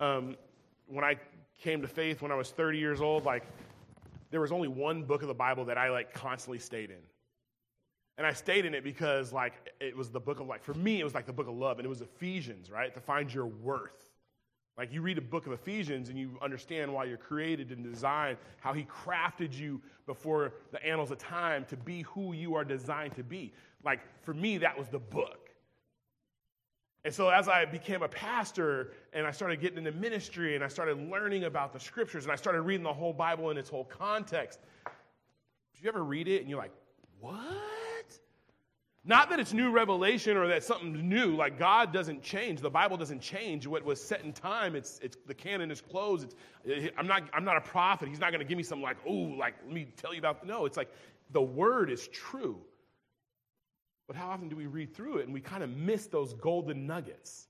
Um, when I came to faith when I was 30 years old, like there was only one book of the Bible that I like constantly stayed in. And I stayed in it because like it was the book of like for me it was like the book of love and it was Ephesians, right? To find your worth. Like you read a book of Ephesians and you understand why you're created and designed, how he crafted you before the annals of time to be who you are designed to be. Like for me that was the book. And so, as I became a pastor and I started getting into ministry and I started learning about the scriptures and I started reading the whole Bible in its whole context, did you ever read it and you're like, what? Not that it's new revelation or that something's new. Like God doesn't change. The Bible doesn't change. What was set in time, it's, it's the canon is closed. It's, I'm, not, I'm not a prophet. He's not going to give me some like, oh, like, let me tell you about. No, it's like the word is true. But how often do we read through it and we kind of miss those golden nuggets?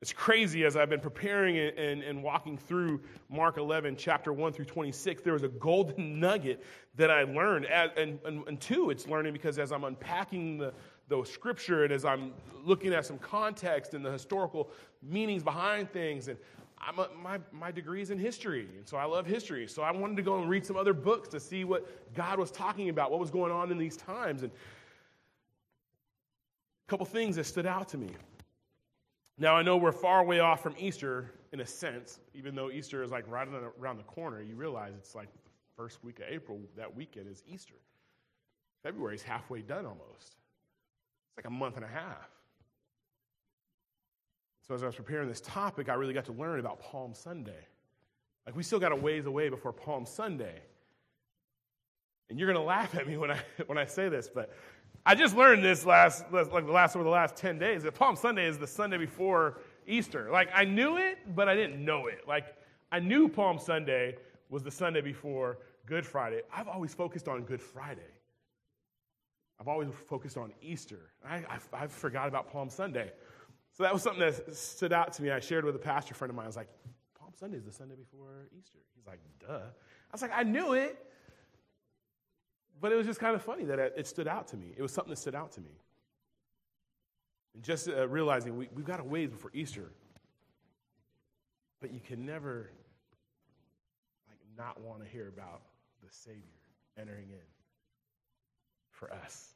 It's crazy as I've been preparing and, and, walking through Mark 11, chapter 1 through 26, there was a golden nugget that I learned. And, and, and two, it's learning because as I'm unpacking the, the scripture and as I'm looking at some context and the historical meanings behind things, and I'm a, my, my degree is in history, and so I love history. So I wanted to go and read some other books to see what God was talking about, what was going on in these times. And a couple things that stood out to me. Now, I know we're far away off from Easter in a sense, even though Easter is like right around the corner. You realize it's like the first week of April, that weekend is Easter. February is halfway done almost. It's like a month and a half. So, as I was preparing this topic, I really got to learn about Palm Sunday. Like, we still got a ways away before Palm Sunday. And you're going to laugh at me when I, when I say this, but I just learned this last, like the last over the last 10 days that Palm Sunday is the Sunday before Easter. Like I knew it, but I didn't know it. Like I knew Palm Sunday was the Sunday before Good Friday. I've always focused on Good Friday. I've always focused on Easter. I, I, I forgot about Palm Sunday. So that was something that stood out to me. I shared with a pastor friend of mine. I was like, Palm Sunday is the Sunday before Easter. He's like, duh. I was like, I knew it. But it was just kind of funny that it stood out to me. It was something that stood out to me. And just uh, realizing we, we've got a ways before Easter, but you can never like not want to hear about the Savior entering in for us.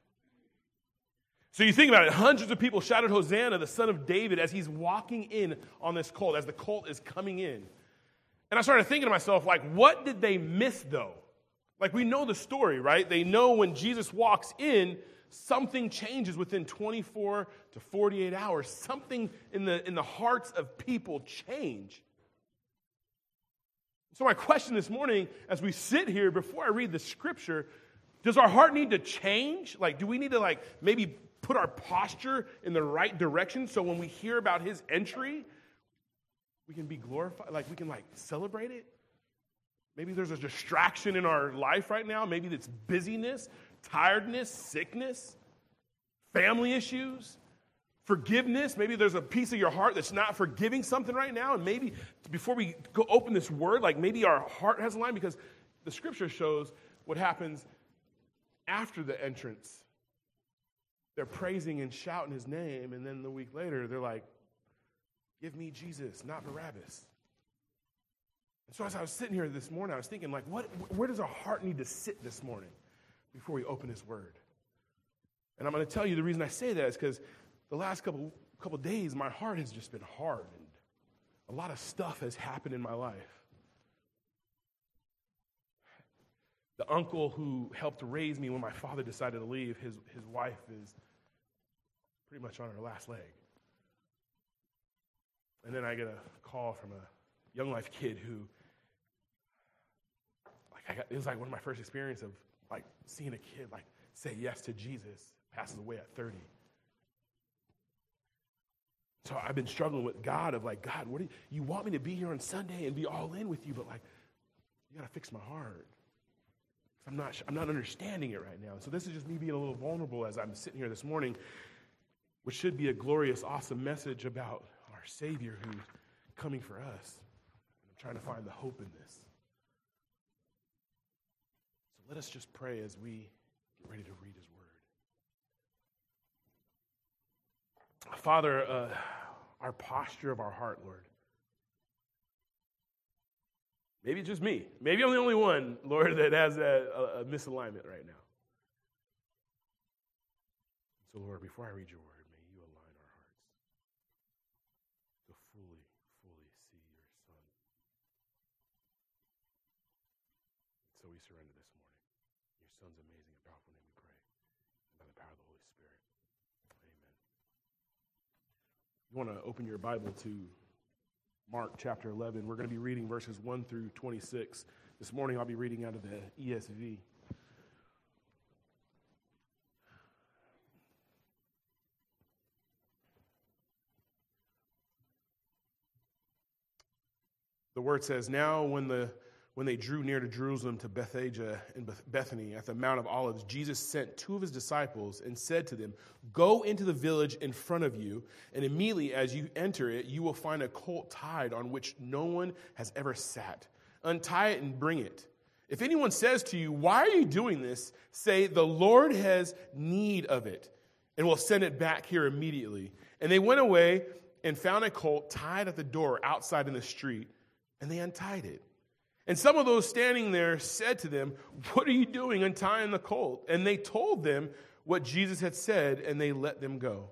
So you think about it, hundreds of people shouted Hosanna, the son of David, as he's walking in on this colt, as the colt is coming in. And I started thinking to myself, like, what did they miss though? Like we know the story, right? They know when Jesus walks in, something changes within 24 to 48 hours. Something in the, in the hearts of people change. So, my question this morning, as we sit here before I read the scripture, does our heart need to change? Like, do we need to, like, maybe put our posture in the right direction so when we hear about his entry, we can be glorified, like, we can, like, celebrate it? Maybe there's a distraction in our life right now. Maybe it's busyness, tiredness, sickness, family issues, forgiveness. Maybe there's a piece of your heart that's not forgiving something right now. And maybe before we go open this word, like maybe our heart has a line because the scripture shows what happens after the entrance. They're praising and shouting his name, and then the week later, they're like, Give me Jesus, not Barabbas. And so as I was sitting here this morning, I was thinking, like, what, where does our heart need to sit this morning before we open His Word? And I'm going to tell you the reason I say that is because the last couple, couple days, my heart has just been hard. A lot of stuff has happened in my life. The uncle who helped raise me when my father decided to leave, his, his wife is pretty much on her last leg. And then I get a call from a young life kid who got, it was like one of my first experiences of like seeing a kid like say yes to Jesus passes away at 30. So I've been struggling with God of like, God, what do you, you want me to be here on Sunday and be all in with you, but like, you got to fix my heart. I'm not, I'm not understanding it right now. So this is just me being a little vulnerable as I'm sitting here this morning, which should be a glorious, awesome message about our Savior who's coming for us. I'm trying to find the hope in this. Let us just pray as we get ready to read his word. Father, uh, our posture of our heart, Lord. Maybe it's just me. Maybe I'm the only one, Lord, that has a, a misalignment right now. So, Lord, before I read your word, want to open your Bible to Mark chapter 11. We're going to be reading verses 1 through 26. This morning I'll be reading out of the ESV. The word says, Now when the when they drew near to Jerusalem to Bethphage and Bethany at the Mount of Olives, Jesus sent two of his disciples and said to them, Go into the village in front of you, and immediately as you enter it, you will find a colt tied on which no one has ever sat. Untie it and bring it. If anyone says to you, Why are you doing this? say, The Lord has need of it, and will send it back here immediately. And they went away and found a colt tied at the door outside in the street, and they untied it. And some of those standing there said to them, What are you doing untying the colt? And they told them what Jesus had said, and they let them go.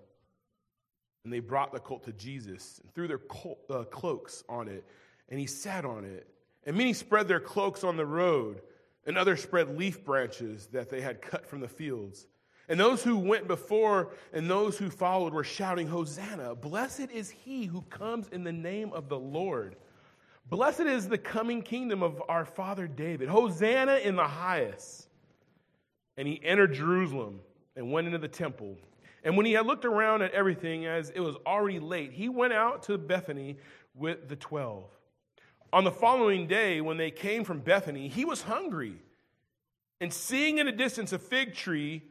And they brought the colt to Jesus and threw their cult, uh, cloaks on it, and he sat on it. And many spread their cloaks on the road, and others spread leaf branches that they had cut from the fields. And those who went before and those who followed were shouting, Hosanna! Blessed is he who comes in the name of the Lord. Blessed is the coming kingdom of our father David. Hosanna in the highest. And he entered Jerusalem and went into the temple. And when he had looked around at everything, as it was already late, he went out to Bethany with the twelve. On the following day, when they came from Bethany, he was hungry. And seeing in a distance a fig tree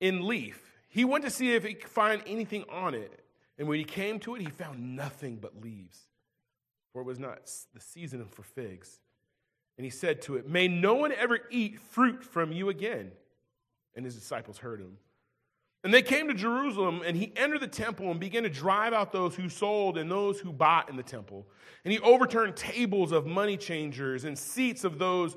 in leaf, he went to see if he could find anything on it. And when he came to it, he found nothing but leaves for it was not the season for figs. And he said to it, May no one ever eat fruit from you again. And his disciples heard him. And they came to Jerusalem, and he entered the temple and began to drive out those who sold and those who bought in the temple. And he overturned tables of money changers and seats of those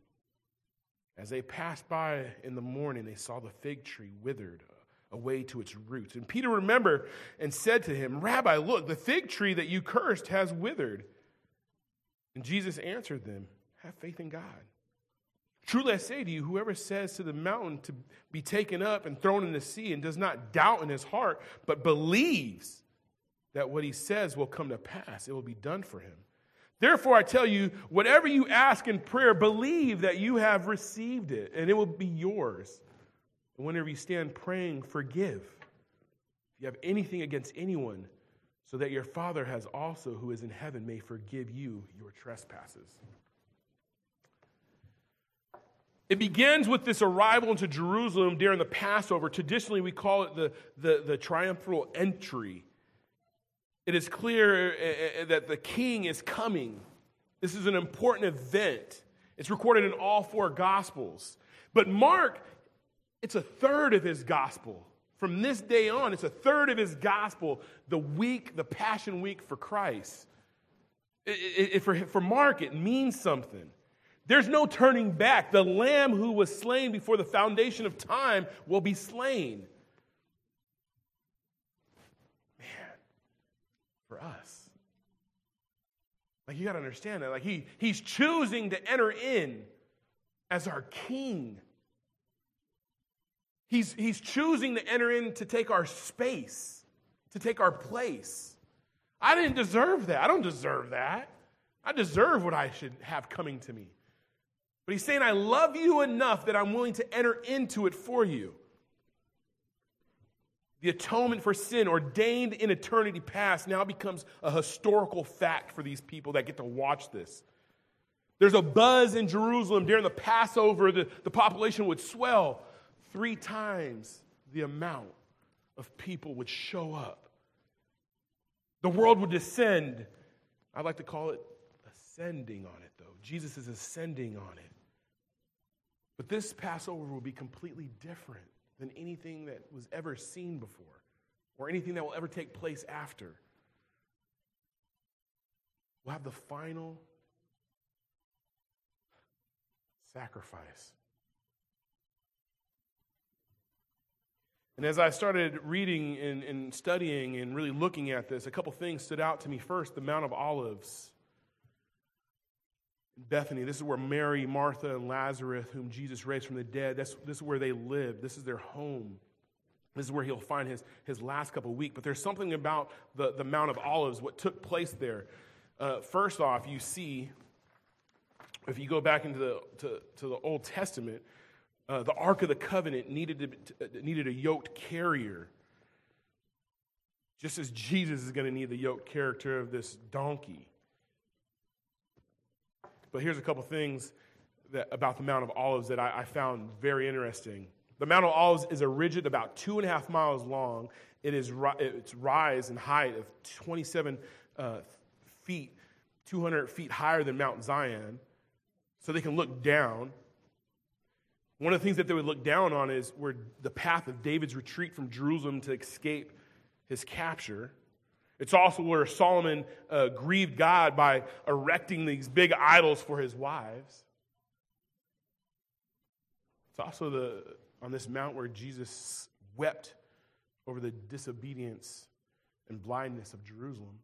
As they passed by in the morning, they saw the fig tree withered away to its roots. And Peter remembered and said to him, Rabbi, look, the fig tree that you cursed has withered. And Jesus answered them, Have faith in God. Truly I say to you, whoever says to the mountain to be taken up and thrown in the sea and does not doubt in his heart, but believes that what he says will come to pass. It will be done for him. Therefore, I tell you, whatever you ask in prayer, believe that you have received it, and it will be yours. And whenever you stand praying, forgive. If you have anything against anyone, so that your Father has also, who is in heaven, may forgive you your trespasses. It begins with this arrival into Jerusalem during the Passover. Traditionally, we call it the, the, the triumphal entry. It is clear uh, uh, that the king is coming. This is an important event. It's recorded in all four gospels. But Mark, it's a third of his gospel. From this day on, it's a third of his gospel, the week, the Passion Week for Christ. It, it, for, for Mark, it means something. There's no turning back. The lamb who was slain before the foundation of time will be slain. For us. Like, you got to understand that. Like, he, he's choosing to enter in as our king. He's, he's choosing to enter in to take our space, to take our place. I didn't deserve that. I don't deserve that. I deserve what I should have coming to me. But he's saying, I love you enough that I'm willing to enter into it for you the atonement for sin ordained in eternity past now becomes a historical fact for these people that get to watch this. There's a buzz in Jerusalem during the Passover, the, the population would swell. Three times the amount of people would show up. The world would descend. I'd like to call it ascending on it, though. Jesus is ascending on it. But this Passover will be completely different than anything that was ever seen before or anything that will ever take place after. We'll have the final sacrifice. And as I started reading and, and, studying and really looking at this, a couple things stood out to me. First, the Mount of Olives. Bethany, this is where Mary, Martha, and Lazarus, whom Jesus raised from the dead, this is where they lived. This is their home. This is where he'll find his, his last couple of weeks. But there's something about the, the Mount of Olives, what took place there. Uh, first off, you see, if you go back into the, to, to the Old Testament, uh, the Ark of the Covenant needed, to, uh, needed a yoked carrier. Just as Jesus is going to need the yoked character of this donkey. But here's a couple things that, about the Mount of Olives that I, I found very interesting. The Mount of Olives is a ridge about two and a half miles long. It is its rise and height of 27 uh, feet, 200 feet higher than Mount Zion, so they can look down. One of the things that they would look down on is where the path of David's retreat from Jerusalem to escape his capture. It's also where Solomon uh, grieved God by erecting these big idols for his wives. It's also the on this mount where Jesus wept over the disobedience and blindness of Jerusalem.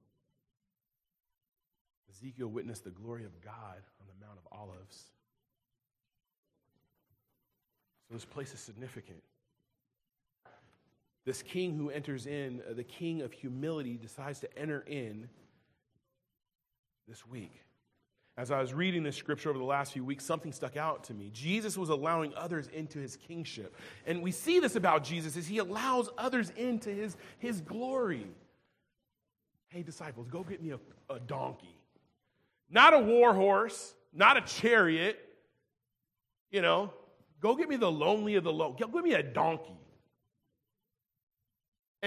Ezekiel witnessed the glory of God on the Mount of Olives. So this place is significant. This king who enters in, uh, the king of humility, decides to enter in this week as I was reading this scripture over the last few weeks, something stuck out to me. Jesus was allowing others into his kingship. And we see this about Jesus is he allows others into his, his glory. Hey, disciples, go get me a, a donkey. Not a war horse, not a chariot. You know, go get me the lonely of the low. Go get me a donkey.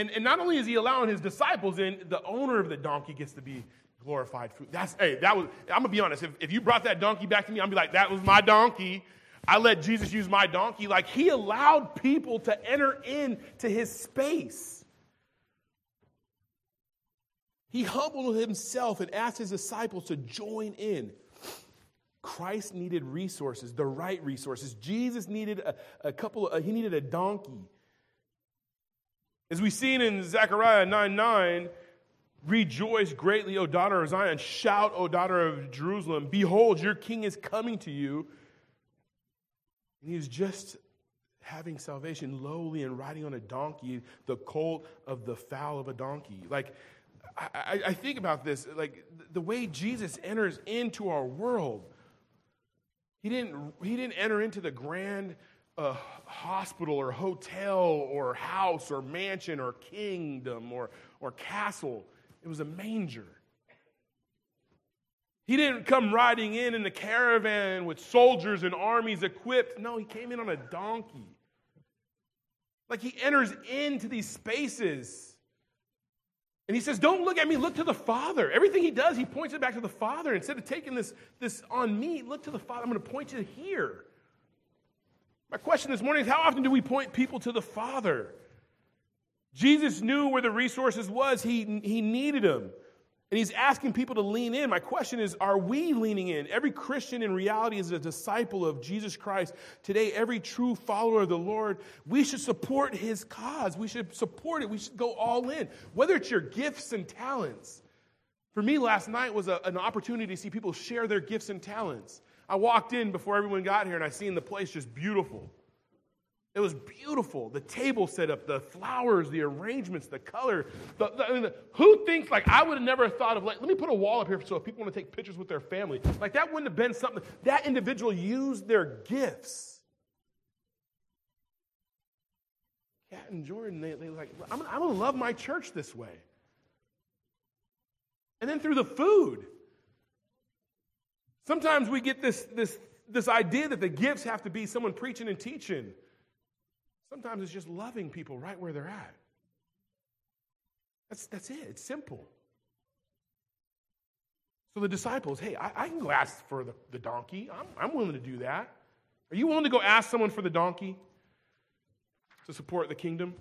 And, and not only is he allowing his disciples in, the owner of the donkey gets to be glorified food. That's, hey, that was, I'm gonna be honest. If, if you brought that donkey back to me, I'm gonna be like, that was my donkey. I let Jesus use my donkey. Like he allowed people to enter into his space. He humbled himself and asked his disciples to join in. Christ needed resources, the right resources. Jesus needed a, a couple of, uh, he needed a donkey. As we've seen in Zechariah 9 9, Rejoice greatly, O daughter of Zion. Shout, O daughter of Jerusalem. Behold, your king is coming to you. And he is just having salvation lowly and riding on a donkey, the colt of the foal of a donkey. Like, I, I, think about this, like the way Jesus enters into our world. He didn't, he didn't enter into the grand uh, hospital or hotel or house or mansion or kingdom or, or castle. It was a manger. He didn't come riding in in the caravan with soldiers and armies equipped. No, he came in on a donkey. Like he enters into these spaces. And he says, Don't look at me, look to the Father. Everything he does, he points it back to the Father. Instead of taking this, this on me, look to the Father. I'm going to point you here. My question this morning is how often do we point people to the Father? Jesus knew where the resources was. He, he needed them. And he's asking people to lean in. My question is, are we leaning in? Every Christian in reality is a disciple of Jesus Christ. Today, every true follower of the Lord, we should support his cause. We should support it. We should go all in. Whether it's your gifts and talents. For me, last night was a, an opportunity to see people share their gifts and talents. I walked in before everyone got here and I seen the place just beautiful. It was beautiful. The table set up, the flowers, the arrangements, the color. The, the, I mean, the, who thinks, like, I would have never thought of, like, let me put a wall up here so if people want to take pictures with their family. Like, that wouldn't have been something. That individual used their gifts. Kat and Jordan, they, they like, I'm, I'm going to love my church this way. And then through the food. Sometimes we get this, this, this idea that the gifts have to be someone preaching and teaching. Sometimes it's just loving people right where they're at. That's, that's it, it's simple. So the disciples, hey, I, I can go ask for the, the donkey. I'm, I'm willing to do that. Are you willing to go ask someone for the donkey to support the kingdom?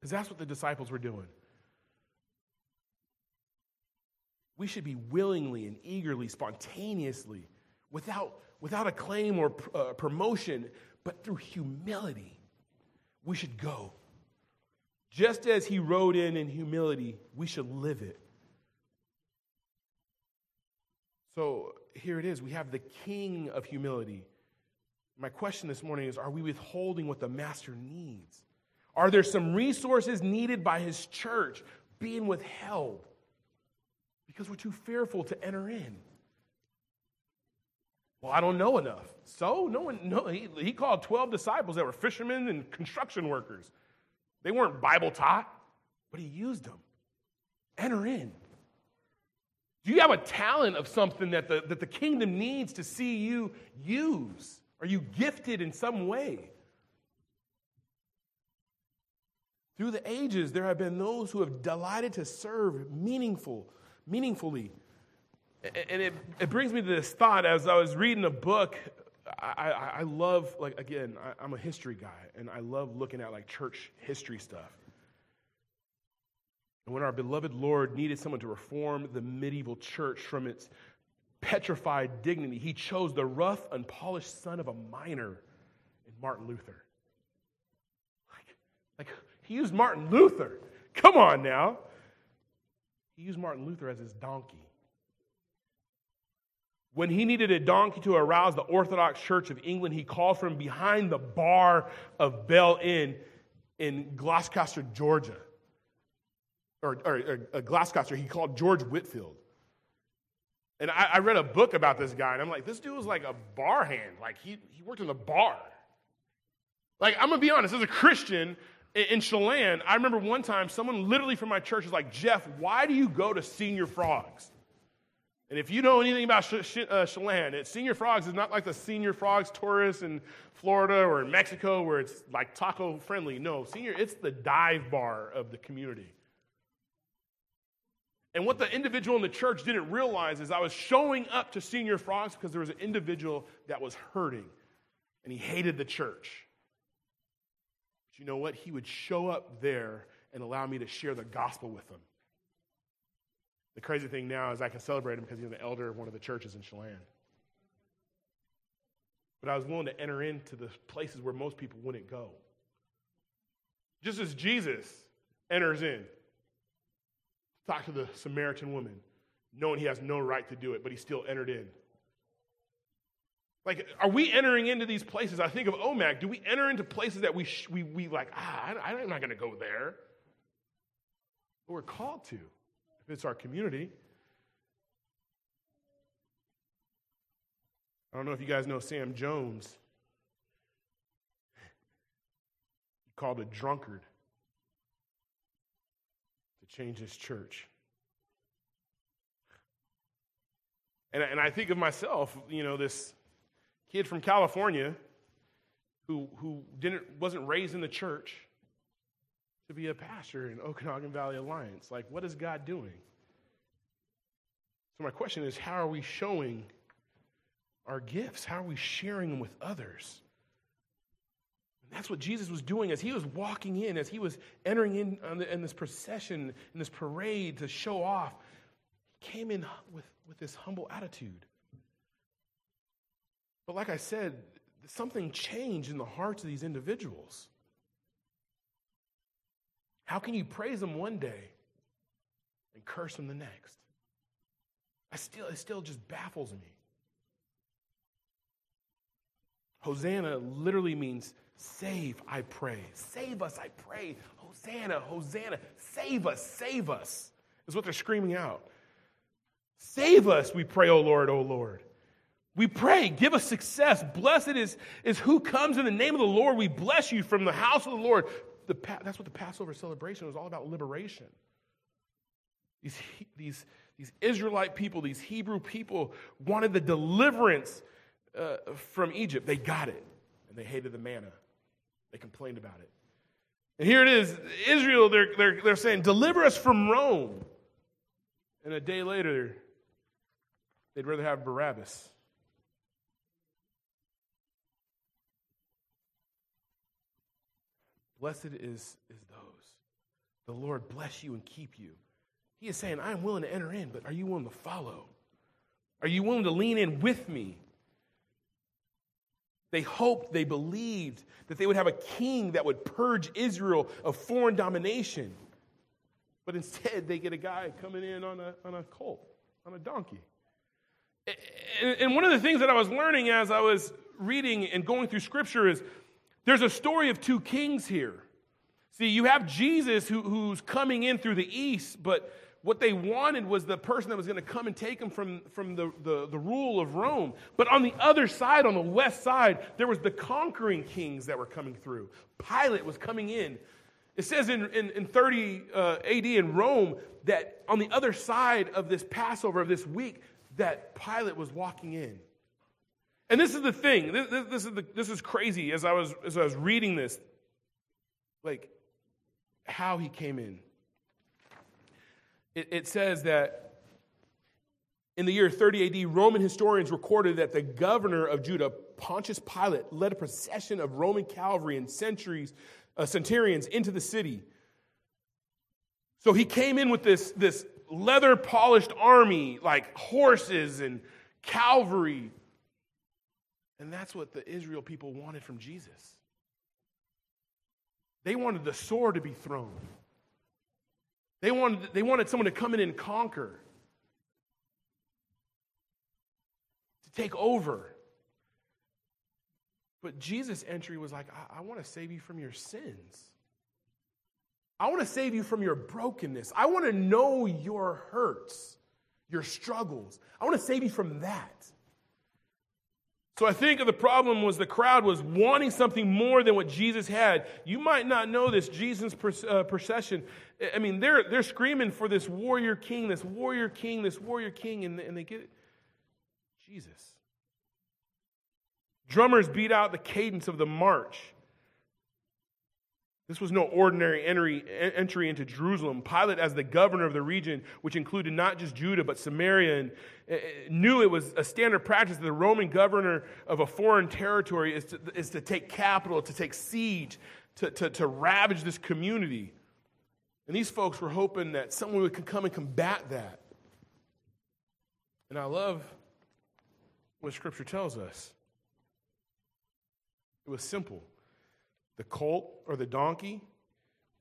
Because that's what the disciples were doing. We should be willingly and eagerly, spontaneously, without, without a claim or uh, promotion, but through humility, we should go. Just as he rode in in humility, we should live it. So here it is. We have the king of humility. My question this morning is Are we withholding what the master needs? Are there some resources needed by his church being withheld because we're too fearful to enter in? Well, I don't know enough. So, no one, no, he, he called 12 disciples that were fishermen and construction workers. They weren't Bible taught, but he used them. Enter in. Do you have a talent of something that the, that the kingdom needs to see you use? Are you gifted in some way? Through the ages, there have been those who have delighted to serve meaningful, meaningfully. And it, it brings me to this thought as I was reading a book. I, I, I love, like, again, I, I'm a history guy, and I love looking at like church history stuff. And when our beloved Lord needed someone to reform the medieval church from its petrified dignity, he chose the rough, unpolished son of a miner in Martin Luther. Like, like he used Martin Luther. Come on now. He used Martin Luther as his donkey. When he needed a donkey to arouse the Orthodox Church of England, he called from behind the bar of Bell Inn in Gloucester, Georgia or, or, or uh, Glasgow, he called George Whitefield. And I, I, read a book about this guy, and I'm like, this dude was like a bar hand. Like, he, he worked in the bar. Like, I'm gonna be honest, as a Christian in, Chelan, I remember one time someone literally from my church was like, Jeff, why do you go to Señor Frogs? And if you know anything about uh, Chelan, it, Señor Frogs is not like the Señor Frogs tourists in Florida or in Mexico where it's like taco friendly. No, Senior, it's the dive bar of the community. And what the individual in the church didn't realize is I was showing up to Señor Frogs because there was an individual that was hurting and he hated the church. You know what? He would show up there and allow me to share the gospel with them. The crazy thing now is I can celebrate him because he's the elder of one of the churches in Chelan. But I was willing to enter into the places where most people wouldn't go. Just as Jesus enters in to talk to the Samaritan woman, knowing he has no right to do it, but he still entered in. Like, are we entering into these places? I think of Omak. Do we enter into places that we, sh- we, we like, ah, I, I'm not going to go there? But we're called to, if it's our community. I don't know if you guys know Sam Jones. He called a drunkard to change his church. And, and I think of myself, you know, this kid from California who, who didn't, wasn't raised in the church to be a pastor in Okanogan Valley Alliance. Like, what is God doing? So, my question is how are we showing our gifts? How are we sharing them with others? And that's what Jesus was doing as he was walking in, as he was entering in, the, in this procession, in this parade to show off. He came in with, with this humble attitude. But like I said, something changed in the hearts of these individuals. How can you praise them one day and curse them the next? I still, it still just baffles me. Hosanna literally means Save, I pray. Save us, I pray. Hosanna, Hosanna. Save us, save us, is what they're screaming out. Save us, we pray, O Lord, O Lord. We pray, give us success. Blessed is, is who comes in the name of the Lord. We bless you from the house of the Lord. The, that's what the Passover celebration was all about liberation. These, these, these Israelite people, these Hebrew people wanted the deliverance uh, from Egypt. They got it, and they hated the manna. They complained about it. And here it is Israel, they're, they're, they're saying, Deliver us from Rome. And a day later, they'd rather have Barabbas. Blessed is, is those. The Lord bless you and keep you. He is saying, I am willing to enter in, but are you willing to follow? Are you willing to lean in with me? They hoped, they believed that they would have a king that would purge Israel of foreign domination. But instead, they get a guy coming in on a, on a colt, on a donkey. And one of the things that I was learning as I was reading and going through scripture is there's a story of two kings here. See, you have Jesus who, who's coming in through the east, but what they wanted was the person that was going to come and take them from, from the, the, the, rule of Rome. But on the other side, on the west side, there was the conquering kings that were coming through. Pilate was coming in. It says in, in, in 30 uh, AD in Rome that on the other side of this Passover, of this week, that Pilate was walking in. And this is the thing. This, this, this, is, the, this is crazy as I, was, as I was reading this. Like, how he came in. It, it says that in the year 30 AD, Roman historians recorded that the governor of Judah, Pontius Pilate, led a procession of Roman cavalry and centuries, uh, centurions into the city. So he came in with this, this leather polished army, like horses and cavalry, and that's what the Israel people wanted from Jesus. They wanted the sword to be thrown. They wanted, they wanted someone to come in and conquer, to take over. But Jesus' entry was like, I, I want to save you from your sins. I want to save you from your brokenness. I want to know your hurts, your struggles. I want to save you from that. So I think the problem was the crowd was wanting something more than what Jesus had. You might not know this Jesus uh, procession. I mean, they're, they're screaming for this warrior king, this warrior king, this warrior king, and, and they get it. Jesus. Drummers beat out the cadence of the march. This was no ordinary entry, into Jerusalem. Pilate, as the governor of the region, which included not just Judah, but Samaria, and, uh, knew it was a standard practice that the Roman governor of a foreign territory is to, is to take capital, to take siege, to, to, to ravage this community. And these folks were hoping that someone would come and combat that. And I love what Scripture tells us. It was simple the colt or the donkey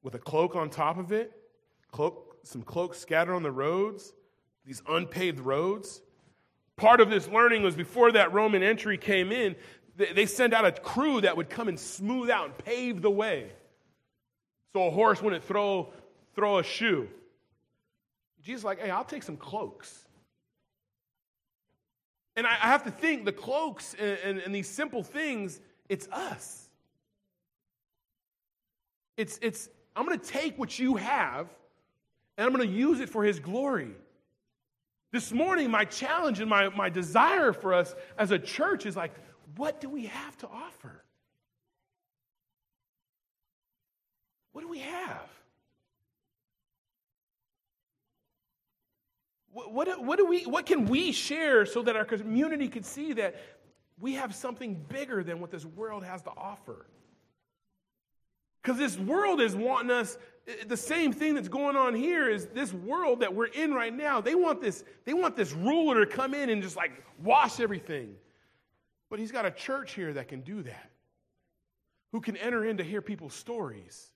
with a cloak on top of it, cloak, some cloaks scattered on the roads, these unpaved roads. Part of this learning was before that Roman entry came in, they sent out a crew that would come and smooth out and pave the way. So a horse wouldn't throw, throw a shoe. Jesus like, hey, I'll take some cloaks. And I, have to think the cloaks and, and, and these simple things, it's us. It's, it's I'm going to take what you have and I'm going to use it for His glory. This morning, my challenge and my, my desire for us as a church is like, what do we have to offer? What do we have? What, what, what, do we, what can we share so that our community can see that we have something bigger than what this world has to offer? Because this world is wanting us, eh, the same thing that's going on here is this world that we're in right now. They want this, they want this ruler to come in and just like wash everything. But he's got a church here that can do that, who can enter in to hear people's stories.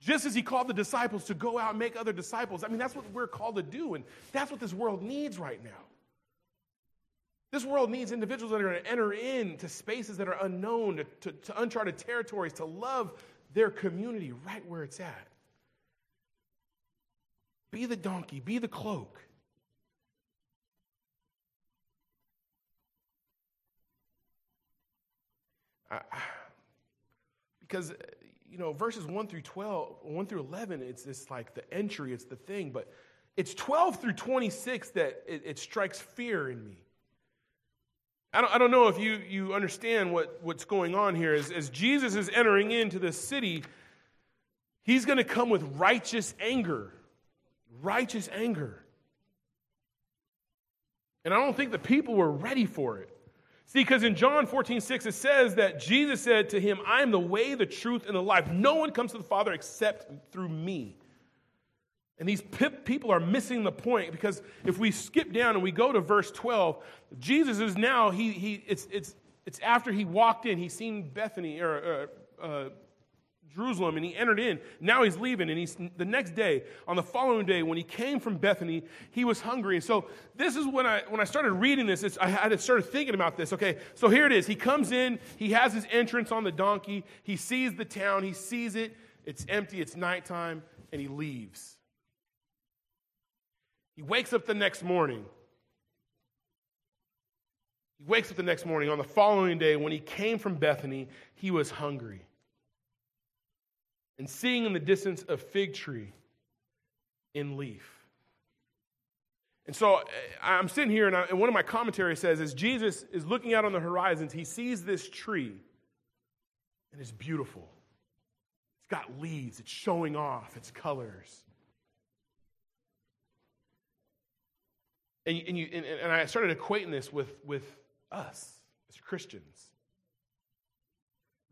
Just as he called the disciples to go out and make other disciples. I mean, that's what we're called to do, and that's what this world needs right now. This world needs individuals that are going to enter into spaces that are unknown, to, to, to uncharted territories, to love their community right where it's at. Be the donkey, be the cloak. Because uh, you know verses 1 through 12 1 through 11 it's this like the entry it's the thing but it's 12 through 26 that it, it strikes fear in me. I don't, I don't know if you, you understand what, what's going on here. As, as Jesus is entering into this city, he's going to come with righteous anger. Righteous anger. And I don't think the people were ready for it. See, because in John 14, 6, it says that Jesus said to him, I am the way, the truth, and the life. No one comes to the Father except through me. And these people are missing the point because if we skip down and we go to verse 12, Jesus is now, he, he, it's, it's, it's after he walked in, he's seen Bethany or uh, uh, Jerusalem and he entered in. Now he's leaving. And he's, the next day, on the following day, when he came from Bethany, he was hungry. And so this is when I, when I started reading this, I had started thinking about this. Okay, so here it is. He comes in, he has his entrance on the donkey, he sees the town, he sees it, it's empty, it's nighttime, and he leaves. He wakes up the next morning. He wakes up the next morning. On the following day, when he came from Bethany, he was hungry. And seeing in the distance a fig tree in leaf. And so I'm sitting here, and, I, and one of my commentaries says, as Jesus is looking out on the horizons, he sees this tree, and it's beautiful. It's got leaves, it's showing off its colors. And, and, you, and, and I started equating this with, with us as Christians.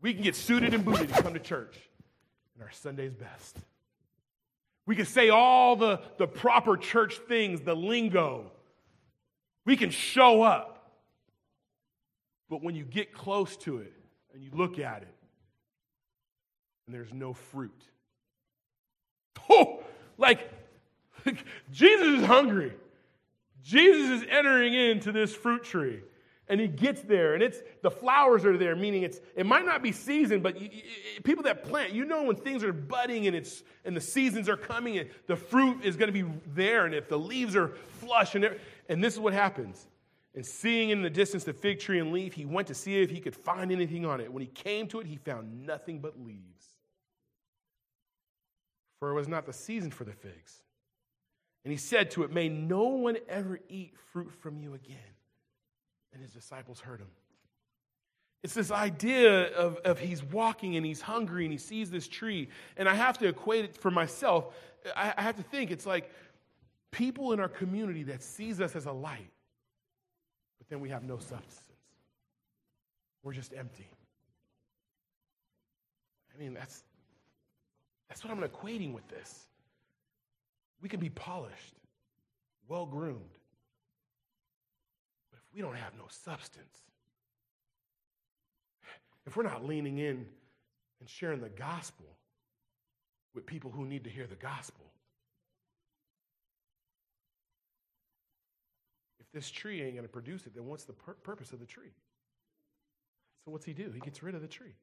We can get suited and booted and come to church, and our Sunday's best. We can say all the, the proper church things, the lingo. We can show up. But when you get close to it and you look at it, and there's no fruit. Oh, like Jesus is hungry. Jesus is entering into this fruit tree and he gets there and it's the flowers are there meaning it's it might not be season but you, you, people that plant you know when things are budding and it's and the seasons are coming and the fruit is going to be there and if the leaves are flush and and this is what happens. And seeing in the distance the fig tree and leaf he went to see if he could find anything on it. When he came to it he found nothing but leaves. For it was not the season for the figs and he said to it, May no one ever eat fruit from you again. And his disciples heard him. It's this idea of, of he's walking and he's hungry and he sees this tree. And I have to equate it for myself. I, I have to think it's like people in our community that sees us as a light, but then we have no substance. We're just empty. I mean, that's, that's what I'm equating with this. We can be polished, well groomed. But if we don't have no substance, if we're not leaning in and sharing the gospel with people who need to hear the gospel, if this tree ain't going to produce it, then what's the pur- purpose of the tree? So, what's he do? He gets rid of the tree.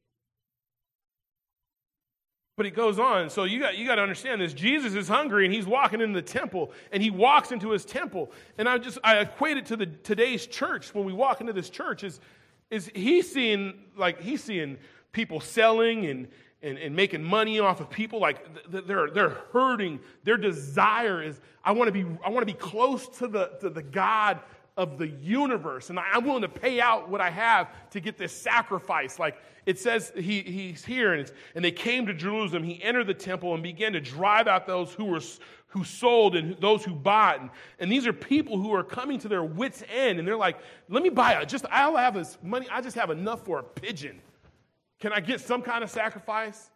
But it goes on. So you got, you got to understand this. Jesus is hungry and he's walking into the temple and he walks into his temple. And I just, I equate it to the, today's church when we walk into this church is, is he's seeing, like, he's seeing people selling and, and, and making money off of people. Like they're, they're hurting. Their desire is, I want to be, I want to be close to the, to the God of the universe. And I'm willing to pay out what I have to get this sacrifice. Like it says, he, he's here, and, and they came to Jerusalem. He entered the temple and began to drive out those who were who sold and those who bought. And, and these are people who are coming to their wits' end, and they're like, let me buy a, just, I'll have this money, I just have enough for a pigeon. Can I get some kind of sacrifice?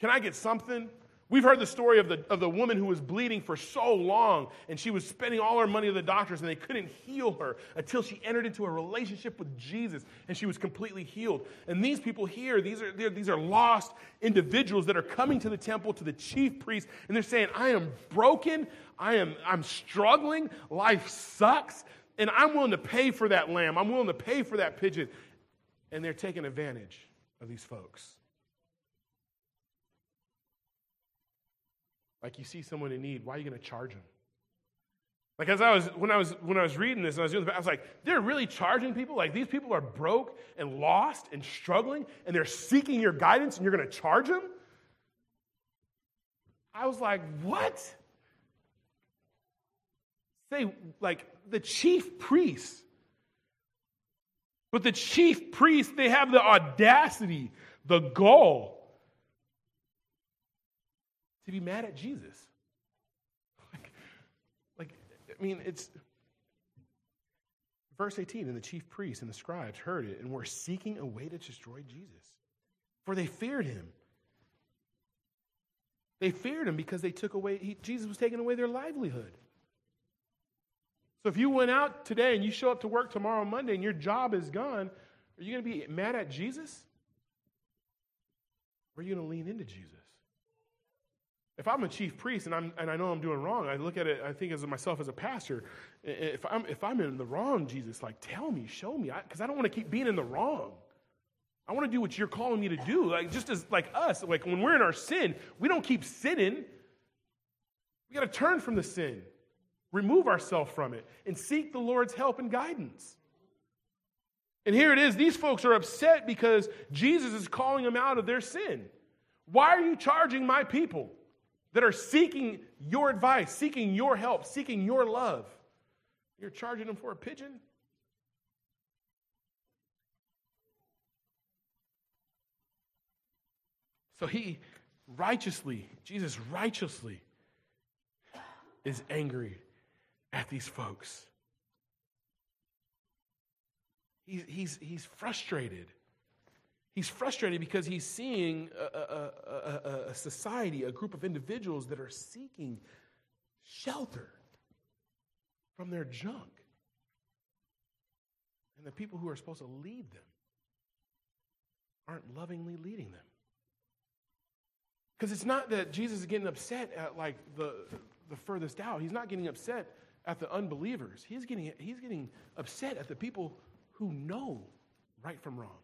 Can I get something? We've heard the story of the, of the woman who was bleeding for so long, and she was spending all her money to the doctors, and they couldn't heal her until she entered into a relationship with Jesus, and she was completely healed. And these people here, these are, these are lost individuals that are coming to the temple, to the chief priest, and they're saying, I am broken, I am I'm struggling, life sucks, and I'm willing to pay for that lamb, I'm willing to pay for that pigeon. And they're taking advantage of these folks. Like you see someone in need, why are you going to charge them? Like as I was when I was when I was reading this and I was doing the, I was like, they're really charging people? Like these people are broke and lost and struggling and they're seeking your guidance and you're going to charge them? I was like, what? say, like, the chief priests. But the chief priests, they have the audacity, the gall to be mad at Jesus. Like, like I mean, it's verse 18, and the chief priests and the scribes heard it and were seeking a way to destroy Jesus, for they feared him. They feared him because they took away, he, Jesus was taking away their livelihood. So if you went out today and you show up to work tomorrow, Monday, and your job is gone, are you going to be mad at Jesus? Or are you going to lean into Jesus? If I'm a chief priest and, I'm, and I know I'm doing wrong, I look at it, I think as myself as a pastor, if I'm, if I'm in the wrong, Jesus, like tell me, show me, because I, I don't want to keep being in the wrong. I want to do what you're calling me to do. Like just as like us, like when we're in our sin, we don't keep sinning. We got to turn from the sin remove ourselves from it, and seek the Lord's help and guidance. And here it is these folks are upset because Jesus is calling them out of their sin. Why are you charging my people that are seeking your advice, seeking your help, seeking your love? You're charging them for a pigeon? So he righteously, Jesus righteously is angry at these folks. He's, he's, he's frustrated. He's frustrated because he's seeing a, a, a, a, society, a group of individuals that are seeking shelter from their junk. And the people who are supposed to lead them aren't lovingly leading them. Because it's not that Jesus is getting upset at like the, the furthest out. He's not getting upset at the unbelievers. He's getting, he's getting upset at the people who know right from wrong.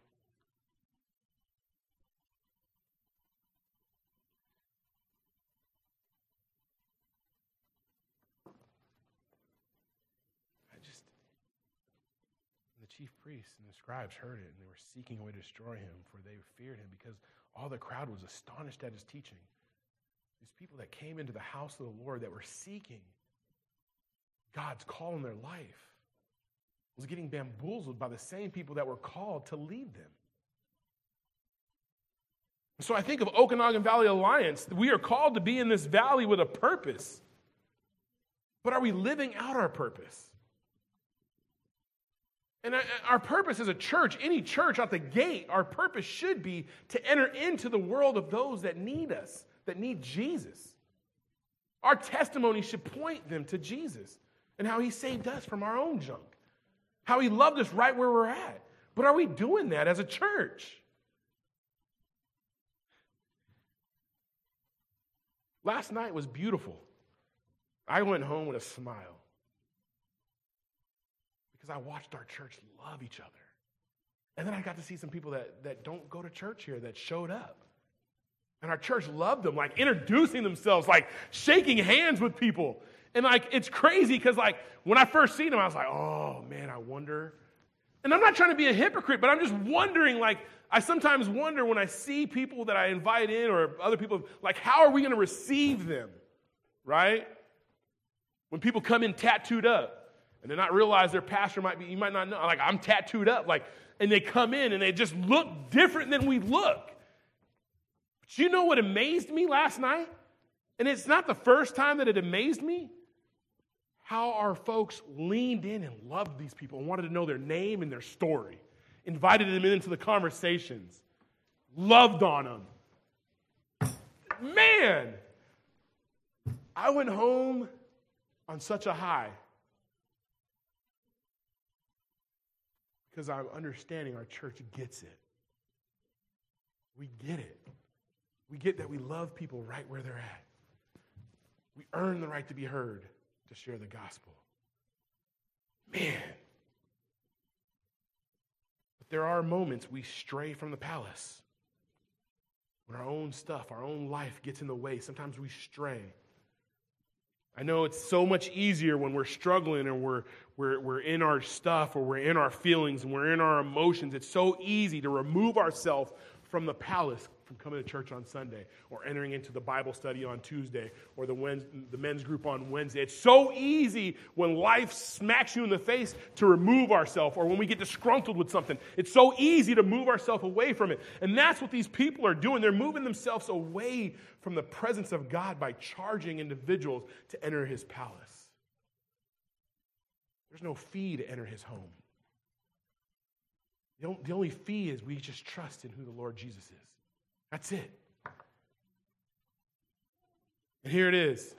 I just, the chief priests and the scribes heard it and they were seeking a way to destroy him, for they feared him because all the crowd was astonished at his teaching. These people that came into the house of the Lord that were seeking God's call in their life was getting bamboozled by the same people that were called to lead them. So I think of Okanogan Valley Alliance. We are called to be in this valley with a purpose. But are we living out our purpose? And our purpose as a church, any church out the gate, our purpose should be to enter into the world of those that need us, that need Jesus. Our testimony should point them to Jesus and how he saved us from our own junk, how he loved us right where we're at. But are we doing that as a church? Last night was beautiful. I went home with a smile because I watched our church love each other. And then I got to see some people that, that don't go to church here that showed up. And our church loved them, like introducing themselves, like shaking hands with people. And like, it's crazy because like when I first seen them, I was like, oh man, I wonder. And I'm not trying to be a hypocrite, but I'm just wondering, like, I sometimes wonder when I see people that I invite in or other people, like, how are we going to receive them? Right? When people come in tattooed up and they're not realize their pastor might be, you might not know, like, I'm tattooed up, like, and they come in and they just look different than we look. But you know what amazed me last night? And it's not the first time that it amazed me how our folks leaned in and loved these people and wanted to know their name and their story, invited them into the conversations, loved on them. Man, I went home on such a high because I'm understanding our church gets it. We get it. We get that we love people right where they're at. We earn the right to be heard to share the gospel. Man. But there are moments we stray from the palace. When our own stuff, our own life gets in the way, sometimes we stray. I know it's so much easier when we're struggling and we're, we're, we're in our stuff or we're in our feelings and we're in our emotions. It's so easy to remove ourselves from the palace from coming to church on Sunday or entering into the Bible study on Tuesday or the, the men's group on Wednesday. It's so easy when life smacks you in the face to remove ourselves or when we get disgruntled with something. It's so easy to move ourselves away from it. And that's what these people are doing. They're moving themselves away from the presence of God by charging individuals to enter his palace. There's no fee to enter his home. The only fee is we just trust in who the Lord Jesus is. That's it. And here it is.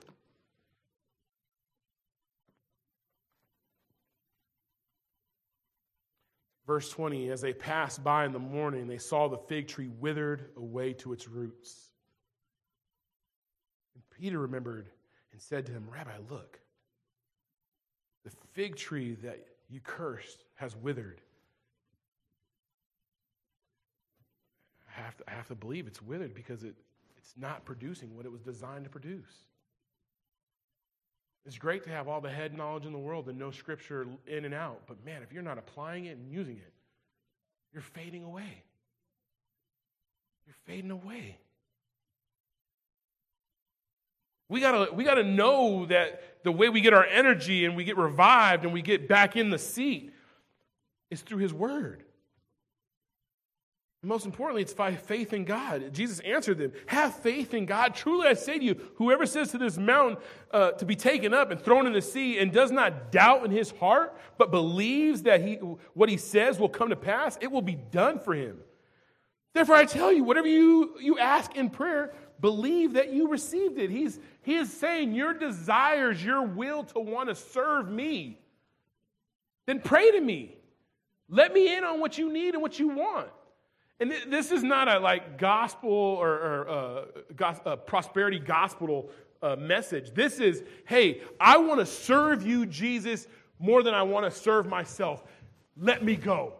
Verse 20 As they passed by in the morning, they saw the fig tree withered away to its roots. And Peter remembered and said to him, Rabbi, look, the fig tree that you cursed has withered. Have to, I have to believe it's withered because it, it's not producing what it was designed to produce. It's great to have all the head knowledge in the world and know scripture in and out, but man, if you're not applying it and using it, you're fading away. You're fading away. We gotta, we gotta know that the way we get our energy and we get revived and we get back in the seat is through His Word. Most importantly, it's by faith in God. Jesus answered them Have faith in God. Truly, I say to you, whoever says to this mountain uh, to be taken up and thrown in the sea and does not doubt in his heart, but believes that he, what he says will come to pass, it will be done for him. Therefore, I tell you, whatever you, you ask in prayer, believe that you received it. He's, he is saying, Your desires, your will to want to serve me, then pray to me. Let me in on what you need and what you want. And this is not a like gospel or, or uh, uh, prosperity gospel uh, message. This is, hey, I want to serve you, Jesus, more than I want to serve myself. Let me go.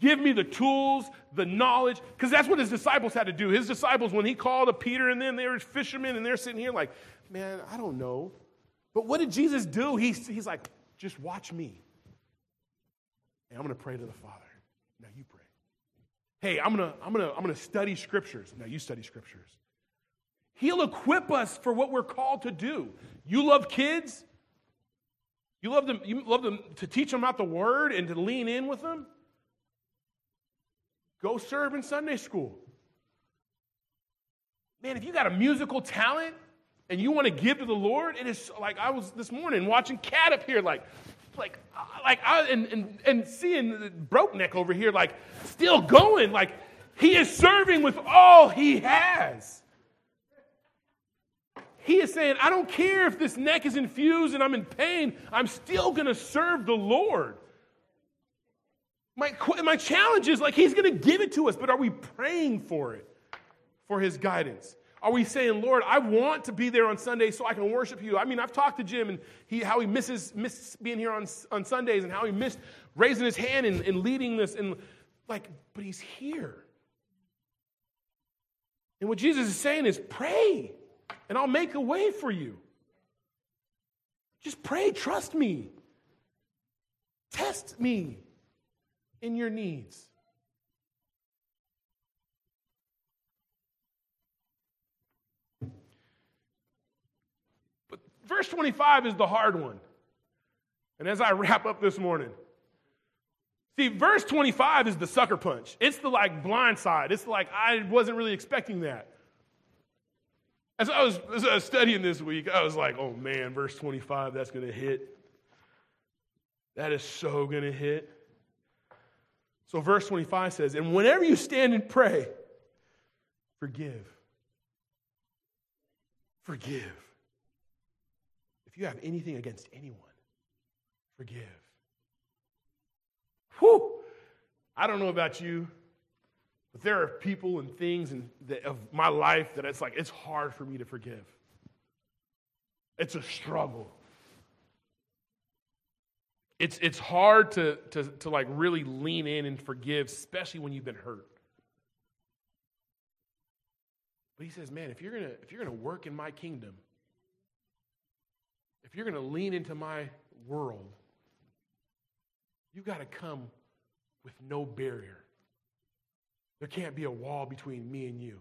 Give me the tools, the knowledge, because that's what his disciples had to do. His disciples, when he called to Peter and then they were fishermen and they're sitting here like, man, I don't know. But what did Jesus do? He's, he's like, just watch me. And I'm going to pray to the Father. Hey, I'm gonna, I'm gonna, I'm gonna study scriptures. Now you study scriptures. He'll equip us for what we're called to do. You love kids? You love them, you love them to teach them about the word and to lean in with them? Go serve in Sunday school. Man, if you got a musical talent and you want to give to the Lord, it is like I was this morning watching Cat up here, like, like, like, I, and, and, and seeing Broke Neck over here, like, still going. Like, he is serving with all he has. He is saying, I don't care if this neck is infused and I'm in pain, I'm still going to serve the Lord. My, my challenge is like, he's going to give it to us, but are we praying for it, for his guidance? Are we saying, Lord, I want to be there on Sunday so I can worship you? I mean, I've talked to Jim and he, how he misses, misses being here on, on Sundays and how he missed raising his hand and, and leading this. And like, but he's here. And what Jesus is saying is, pray and I'll make a way for you. Just pray, trust me. Test me in your needs. Verse 25 is the hard one. And as I wrap up this morning, see, verse 25 is the sucker punch. It's the like blind side. It's like I wasn't really expecting that. As I was, as I was studying this week, I was like, oh man, verse 25, that's going to hit. That is so going to hit. So, verse 25 says, And whenever you stand and pray, forgive. Forgive you have anything against anyone, forgive. Whew! I don't know about you, but there are people and things in the, of my life that it's like it's hard for me to forgive. It's a struggle. It's, it's hard to, to, to like really lean in and forgive, especially when you've been hurt. But he says, man, if you're gonna if you're gonna work in my kingdom, if you're going to lean into my world, you've got to come with no barrier. there can't be a wall between me and you.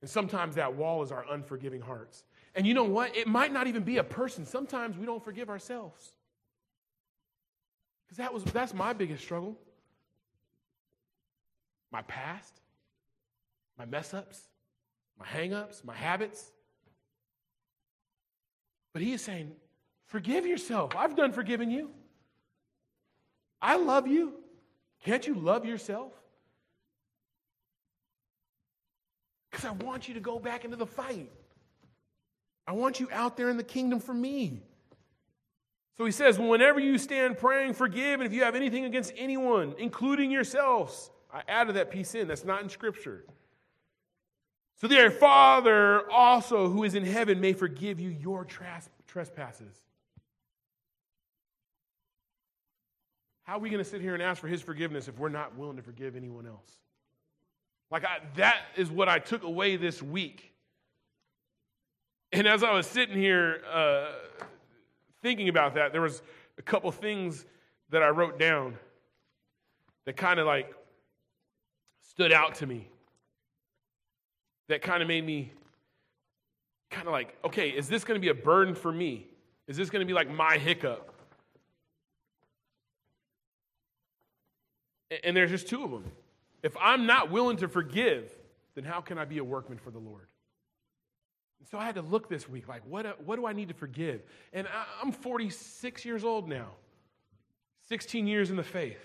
And sometimes that wall is our unforgiving hearts. And you know what? It might not even be a person. Sometimes we don't forgive ourselves. Because that was that's my biggest struggle. My past, my mess ups, my hang ups, my habits. But he is saying, forgive yourself. I've done forgiving you. I love you. Can't you love yourself? Because I want you to go back into the fight. I want you out there in the kingdom for me. So he says, whenever you stand praying, forgive, and if you have anything against anyone, including yourselves, I added that piece in. That's not in Scripture. So their Father also, who is in heaven, may forgive you your trespasses. How are we going to sit here and ask for his forgiveness if we're not willing to forgive anyone else? Like, I, that is what I took away this week. And as I was sitting here uh, thinking about that, there was a couple things that I wrote down that kind of like stood out to me. That kind of made me kind of like, okay, is this going to be a burden for me? Is this going to be like my hiccup? And there's just two of them. If I'm not willing to forgive, then how can I be a workman for the Lord? And so I had to look this week like, what, uh, what do I need to forgive? And I'm 46 years old now, 16 years in the faith.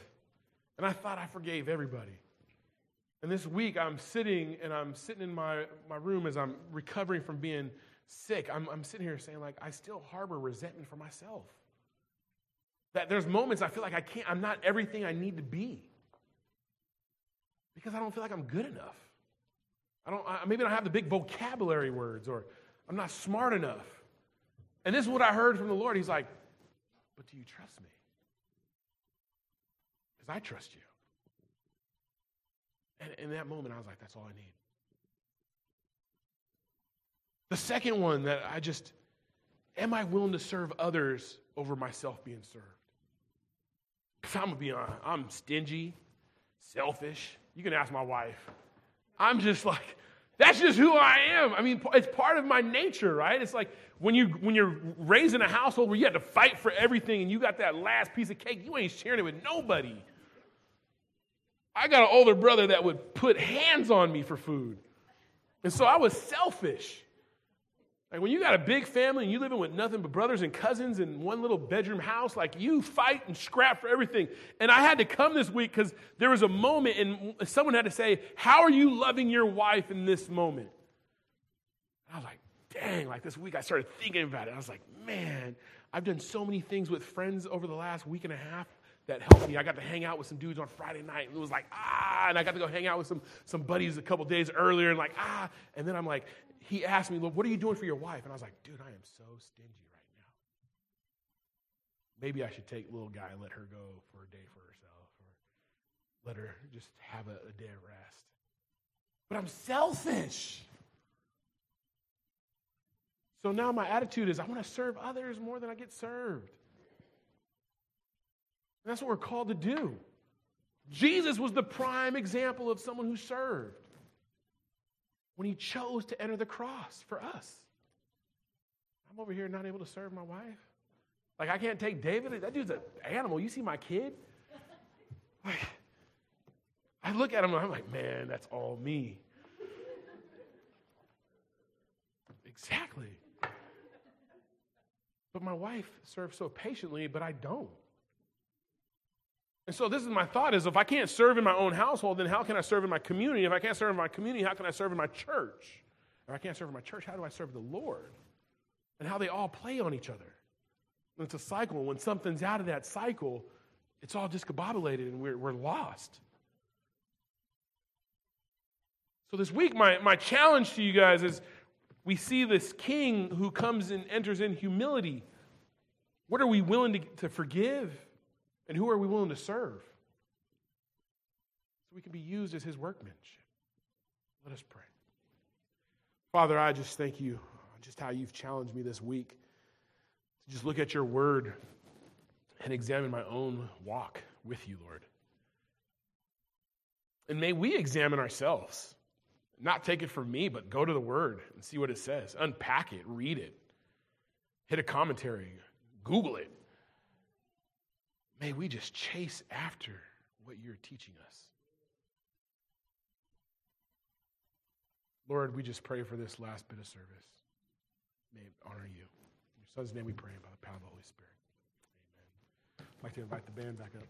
And I thought I forgave everybody. And this week I'm sitting and I'm sitting in my, my room as I'm recovering from being sick. I'm, I'm sitting here saying, like, I still harbor resentment for myself. That there's moments I feel like I can't, I'm not everything I need to be because I don't feel like I'm good enough. I don't, I, maybe I don't have the big vocabulary words or I'm not smart enough. And this is what I heard from the Lord. He's like, But do you trust me? Because I trust you. And in that moment, I was like, That's all I need. The second one that I just, am I willing to serve others over myself being served? Because I'm going to be honest, I'm stingy, selfish, you can ask my wife. I'm just like, that's just who I am. I mean, it's part of my nature, right? It's like when you when you're raised in a household where you had to fight for everything and you got that last piece of cake, you ain't sharing it with nobody. I got an older brother that would put hands on me for food. And so I was selfish. Like when you got a big family and you living with nothing but brothers and cousins in one little bedroom house, like you fight and scrap for everything. And I had to come this week because there was a moment and someone had to say, How are you loving your wife in this moment? And I was like, dang, like this week I started thinking about it. I was like, man, I've done so many things with friends over the last week and a half that helped me. I got to hang out with some dudes on Friday night, and it was like, ah, and I got to go hang out with some, some buddies a couple days earlier, and like, ah, and then I'm like, he asked me, Look, what are you doing for your wife? And I was like, dude, I am so stingy right now. Maybe I should take little guy and let her go for a day for herself, or let her just have a, a day of rest. But I'm selfish. So now my attitude is I want to serve others more than I get served. That's what we're called to do. Jesus was the prime example of someone who served when he chose to enter the cross for us. I'm over here not able to serve my wife. Like, I can't take David. That dude's an animal. You see my kid? Like, I look at him and I'm like, man, that's all me. exactly. But my wife serves so patiently, but I don't. And so this is my thought is if I can't serve in my own household, then how can I serve in my community? If I can't serve in my community, how can I serve in my church? If I can't serve in my church, how do I serve the Lord? And how they all play on each other. And it's a cycle. When something's out of that cycle, it's all discombobulated and we're, we're lost. So this week, my, my challenge to you guys is we see this king who comes and enters in humility. What are we willing to, to forgive? And who are we willing to serve? So we can be used as his workmanship. Let us pray. Father, I just thank you just how you've challenged me this week to just look at your word and examine my own walk with you, Lord. And may we examine ourselves. Not take it from me, but go to the Word and see what it says. Unpack it, read it, hit a commentary, Google it. May we just chase after what you're teaching us. Lord, we just pray for this last bit of service. May it honor you. In your son's name we pray by the power of the Holy Spirit. Amen. I'd like to invite the band back up.